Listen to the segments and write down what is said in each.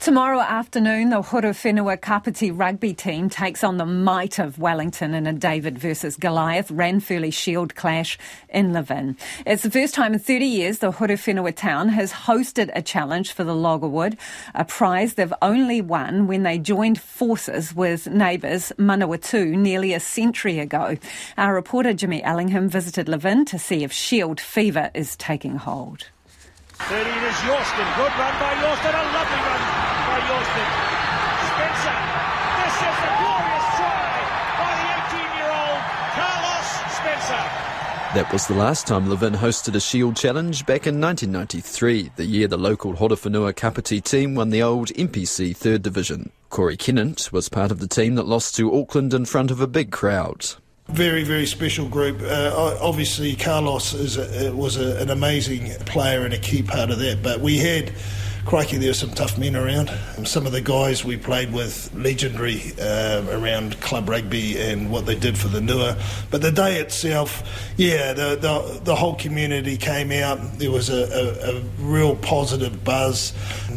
Tomorrow afternoon, the Horowhenua Kapiti rugby team takes on the might of Wellington in a David versus Goliath Ranfurly Shield clash in Levin. It's the first time in 30 years the Horowhenua town has hosted a challenge for the log o' wood, a prize they've only won when they joined forces with neighbours Manawatu nearly a century ago. Our reporter Jimmy Ellingham visited Levin to see if Shield fever is taking hold. 13 is Yorston. Good run by Yorston. A lovely run by Yorston. Spencer. This is a glorious try by the 18-year-old Carlos Spencer. That was the last time Levin hosted a Shield Challenge back in 1993, the year the local Horowhenua Kapiti team won the old NPC Third Division. Corey Kennett was part of the team that lost to Auckland in front of a big crowd. Very, very special group. Uh, obviously, Carlos a, was a, an amazing player and a key part of that. But we had, crikey, there were some tough men around. Some of the guys we played with, legendary uh, around club rugby and what they did for the Nua. But the day itself, yeah, the, the, the whole community came out. There was a, a, a real positive buzz.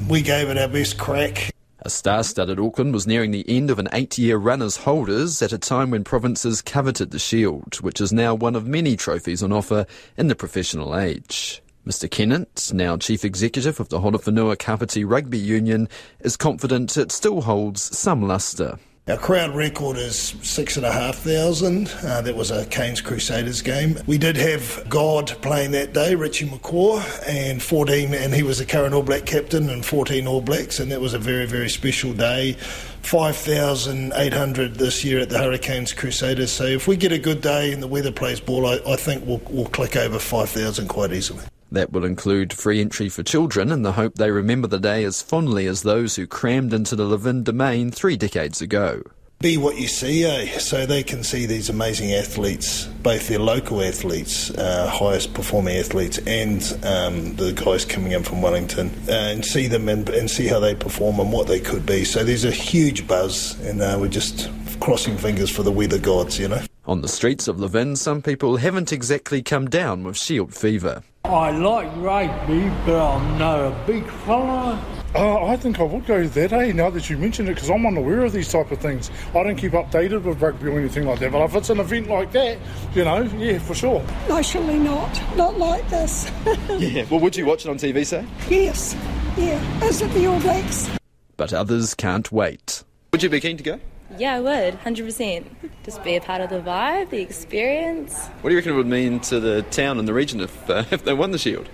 We gave it our best crack. A star-studded Auckland was nearing the end of an eight-year run as holders at a time when provinces coveted the Shield, which is now one of many trophies on offer in the professional age. Mr Kennett, now Chief Executive of the Horowhenua Kapiti Rugby Union, is confident it still holds some lustre. Our crowd record is six and a half thousand. Uh, that was a Canes Crusaders game. We did have God playing that day, Richie McCaw, and 14, and he was the current All Black captain and 14 All Blacks, and that was a very, very special day. 5,800 this year at the Hurricanes Crusaders. So if we get a good day and the weather plays ball, I, I think we'll, we'll click over 5,000 quite easily. That will include free entry for children in the hope they remember the day as fondly as those who crammed into the Levin domain three decades ago. Be what you see, eh? So they can see these amazing athletes, both their local athletes, uh, highest performing athletes, and um, the guys coming in from Wellington, uh, and see them and, and, see how they perform and what they could be. So there's a huge buzz, and uh, we're just crossing fingers for the weather gods, you know. On the streets of Levin, some people haven't exactly come down with shield fever. I like rugby, but I'm not a big fella. Uh, I think I would go to that, eh, now that you mention it, because I'm unaware of these type of things. I don't keep updated with rugby or anything like that, but if it's an event like that, you know, yeah, for sure. No, surely not. Not like this. yeah, well, would you watch it on TV, say? Yes, yeah. Is it the All Blacks? But others can't wait. Would you be keen to go? Yeah, I would, 100%. Just be a part of the vibe, the experience. What do you reckon it would mean to the town and the region if, uh, if they won the Shield?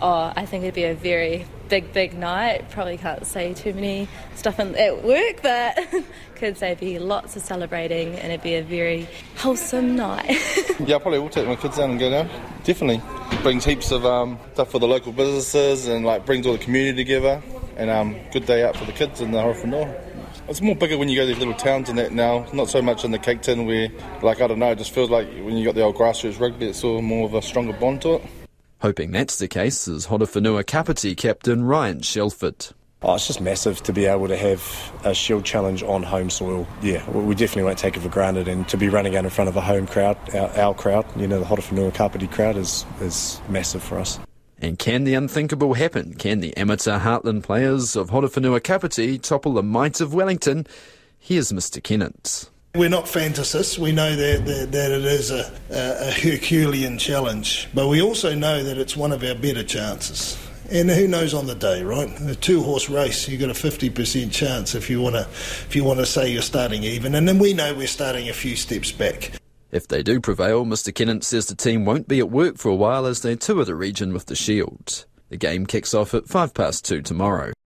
Oh, I think it'd be a very big, big night. Probably can't say too many stuff in, at work, but could say be lots of celebrating and it'd be a very wholesome night. yeah, I probably will take my kids down and go down. Definitely. Brings heaps of um, stuff for the local businesses and like brings all the community together and um, good day out for the kids in the Horowhenua. It's more bigger when you go to these little towns and that now, not so much in the Cake Tin where, like, I don't know, it just feels like when you got the old grassroots rugby, it's all more of a stronger bond to it. Hoping that's the case is Horowhenua Kapiti captain Ryan Shelford. Oh, it's just massive to be able to have a Shield Challenge on home soil. Yeah, we definitely won't take it for granted. And to be running out in front of a home crowd, our, our crowd, you know, the Horowhenua Kapiti crowd is, is massive for us. And can the unthinkable happen? Can the amateur Heartland players of Horowhenua Kapiti topple the might of Wellington? Here's Mr. Kennett. We're not fantasists. We know that, that, that it is a, a, Herculean challenge, but we also know that it's one of our better chances. And who knows on the day, right? A two horse race, you've got a 50% chance if you want to if you want to say you're starting even. And then we know we're starting a few steps back. If they do prevail, Mr Kennett says the team won't be at work for a while as they tour the region with the Shield. The game kicks off at five past two tomorrow.